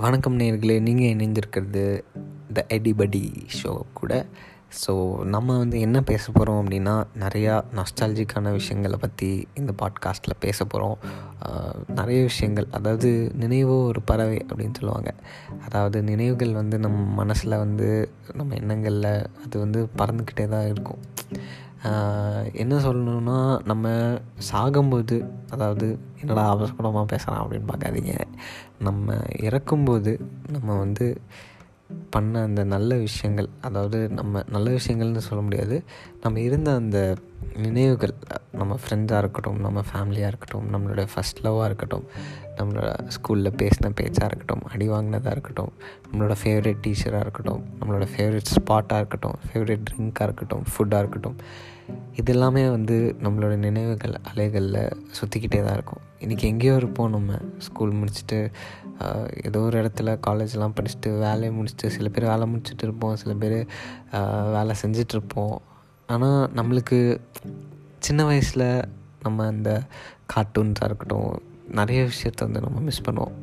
வணக்கம் நேர்களே நீங்கள் இணைந்திருக்கிறது த எடிபடி ஷோ கூட. ஸோ நம்ம வந்து என்ன பேச போகிறோம் அப்படின்னா நிறையா நஸ்டாலஜிக்கான விஷயங்களை பற்றி இந்த பாட்காஸ்ட்டில் பேச போகிறோம் நிறைய விஷயங்கள் அதாவது நினைவோ ஒரு பறவை அப்படின்னு சொல்லுவாங்க. அதாவது நினைவுகள் வந்து நம்ம மனசில் வந்து நம்ம எண்ணங்களில் அது வந்து பறந்துக்கிட்டே தான் இருக்கும். என்ன சொல்லணுன்னா நம்ம சாகும்போது அதாவது என்னடா அவசரமாக பேசலாம் அப்படின்னு பார்க்காதீங்க. நம்ம இறக்கும்போது நம்ம வந்து பண்ண அந்த நல்ல விஷயங்கள் அதாவது நம்ம நல்ல விஷயங்கள்னு சொல்ல முடியாது. நம்ம இருந்த அந்த நினைவுகள் நம்ம ஃப்ரெண்ட்ஸாக இருக்கட்டும் நம்ம ஃபேமிலியாக இருக்கட்டும் நம்மளோட ஃபஸ்ட் லவ்வாக இருக்கட்டும் நம்மளோட ஸ்கூலில் பேசின பேச்சாக இருக்கட்டும் அடி வாங்கினதாக இருக்கட்டும் நம்மளோட ஃபேவரட் டீச்சராக இருக்கட்டும் நம்மளோட ஃபேவரட் ஸ்பாட்டாக இருக்கட்டும் ஃபேவரட் ட்ரிங்க்காக இருக்கட்டும் ஃபுட்டாக இருக்கட்டும் இது எல்லாமே வந்து நம்மளோட நினைவுகள் அலைகளில் சுற்றிக்கிட்டே தான் இருக்கும். இன்றைக்கி எங்கேயோ இருப்போம் நம்ம ஸ்கூல் முடிச்சுட்டு ஏதோ ஒரு இடத்துல காலேஜ்லாம் படிச்சுட்டு வேலையை முடிச்சுட்டு சில பேர் வேலை முடிச்சுட்டு இருப்போம் சில பேர் வேலை செஞ்சிட்ருப்போம் ஆனால் நம்மளுக்கு சின்ன வயசில் நம்ம அந்த கார்ட்டூன்ஸாக இருக்கட்டும் நிறைய விஷயத்த வந்து நம்ம மிஸ் பண்ணுவோம்.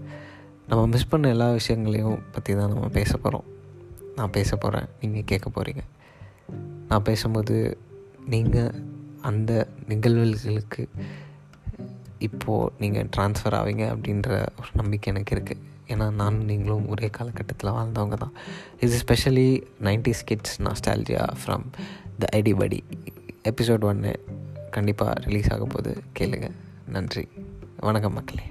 நம்ம மிஸ் பண்ண எல்லா விஷயங்களையும் பற்றி தான் நம்ம பேச போகிறோம் நான் பேச போகிறேன் நீங்கள் கேட்க போகிறீங்க நான் பேசும்போது நீங்கள் அந்த நிகழ்வுகளுக்கு இப்போது நீங்கள் ட்ரான்ஸ்ஃபர் ஆவீங்க அப்படின்ற ஒரு நம்பிக்கை எனக்கு இருக்குது ஏன்னா நானும் நீங்களும் ஒரே காலகட்டத்தில் வாழ்ந்தவங்க தான். இது specially ninety kids nostalgia from the ID படி எபிசோட் ஒன்று கண்டிப்பாக ரிலீஸ் ஆக போது கேளுங்க. நன்றி. வணக்கம் மக்களே.